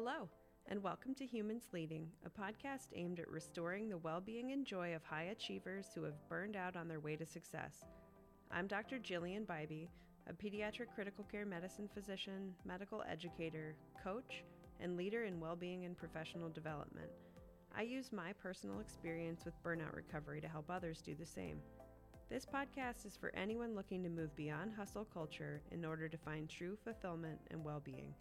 Hello, and welcome to Humans Leading, a podcast aimed at restoring the well being and joy of high achievers who have burned out on their way to success. I'm Dr. Jillian Bybee, a pediatric critical care medicine physician, medical educator, coach, and leader in well being and professional development. I use my personal experience with burnout recovery to help others do the same. This podcast is for anyone looking to move beyond hustle culture in order to find true fulfillment and well being.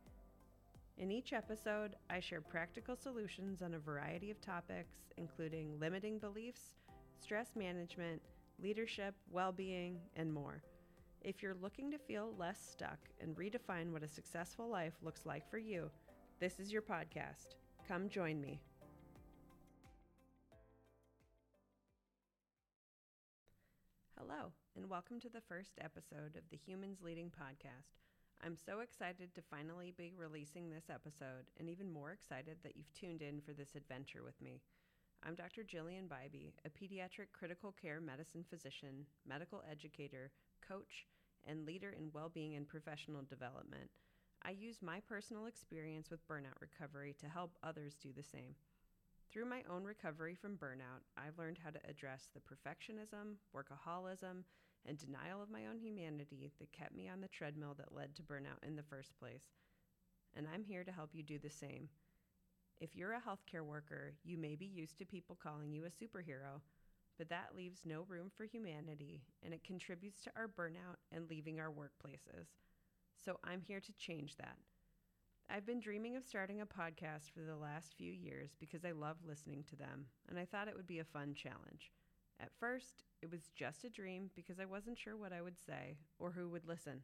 In each episode, I share practical solutions on a variety of topics, including limiting beliefs, stress management, leadership, well being, and more. If you're looking to feel less stuck and redefine what a successful life looks like for you, this is your podcast. Come join me. Hello, and welcome to the first episode of the Humans Leading podcast. I'm so excited to finally be releasing this episode, and even more excited that you've tuned in for this adventure with me. I'm Dr. Jillian Bybee, a pediatric critical care medicine physician, medical educator, coach, and leader in well being and professional development. I use my personal experience with burnout recovery to help others do the same. Through my own recovery from burnout, I've learned how to address the perfectionism, workaholism, and denial of my own humanity that kept me on the treadmill that led to burnout in the first place. And I'm here to help you do the same. If you're a healthcare worker, you may be used to people calling you a superhero, but that leaves no room for humanity and it contributes to our burnout and leaving our workplaces. So I'm here to change that. I've been dreaming of starting a podcast for the last few years because I love listening to them, and I thought it would be a fun challenge. At first, it was just a dream because I wasn't sure what I would say or who would listen.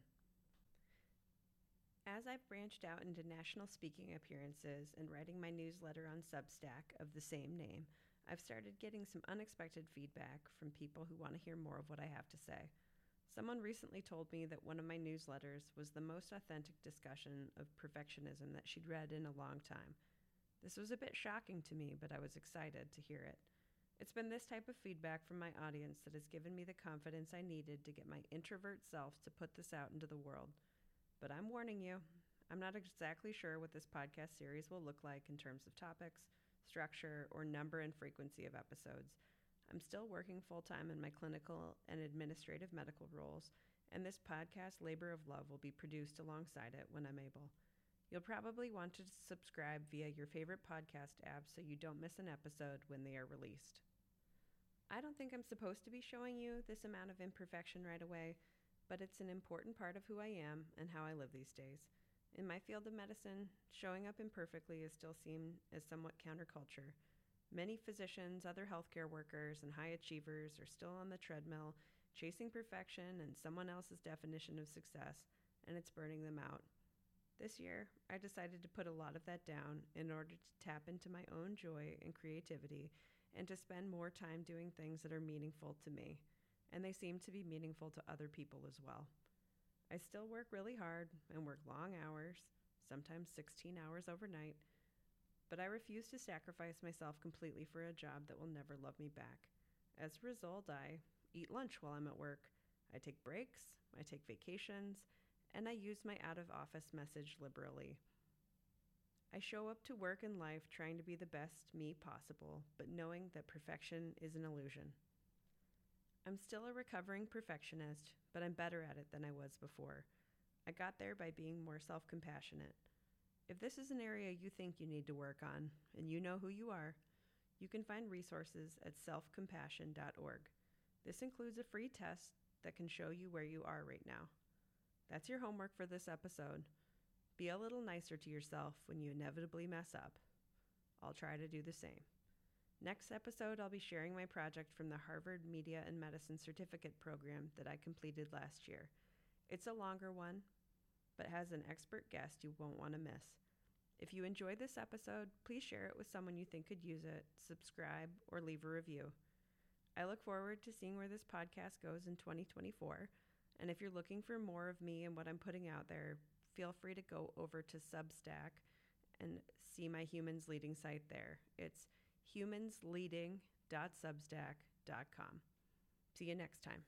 As I've branched out into national speaking appearances and writing my newsletter on Substack of the same name, I've started getting some unexpected feedback from people who want to hear more of what I have to say. Someone recently told me that one of my newsletters was the most authentic discussion of perfectionism that she'd read in a long time. This was a bit shocking to me, but I was excited to hear it. It's been this type of feedback from my audience that has given me the confidence I needed to get my introvert self to put this out into the world. But I'm warning you, I'm not exactly sure what this podcast series will look like in terms of topics, structure, or number and frequency of episodes. I'm still working full time in my clinical and administrative medical roles, and this podcast, Labor of Love, will be produced alongside it when I'm able. You'll probably want to subscribe via your favorite podcast app so you don't miss an episode when they are released. I don't think I'm supposed to be showing you this amount of imperfection right away, but it's an important part of who I am and how I live these days. In my field of medicine, showing up imperfectly is still seen as somewhat counterculture. Many physicians, other healthcare workers, and high achievers are still on the treadmill, chasing perfection and someone else's definition of success, and it's burning them out. This year, I decided to put a lot of that down in order to tap into my own joy and creativity and to spend more time doing things that are meaningful to me. And they seem to be meaningful to other people as well. I still work really hard and work long hours, sometimes 16 hours overnight, but I refuse to sacrifice myself completely for a job that will never love me back. As a result, I eat lunch while I'm at work. I take breaks, I take vacations, and I use my out of office message liberally. I show up to work and life trying to be the best me possible, but knowing that perfection is an illusion. I'm still a recovering perfectionist, but I'm better at it than I was before. I got there by being more self compassionate. If this is an area you think you need to work on, and you know who you are, you can find resources at selfcompassion.org. This includes a free test that can show you where you are right now. That's your homework for this episode. Be a little nicer to yourself when you inevitably mess up. I'll try to do the same. Next episode, I'll be sharing my project from the Harvard Media and Medicine Certificate Program that I completed last year. It's a longer one, but has an expert guest you won't want to miss. If you enjoyed this episode, please share it with someone you think could use it, subscribe, or leave a review. I look forward to seeing where this podcast goes in 2024. And if you're looking for more of me and what I'm putting out there, feel free to go over to Substack and see my Humans Leading site there. It's humansleading.substack.com. See you next time.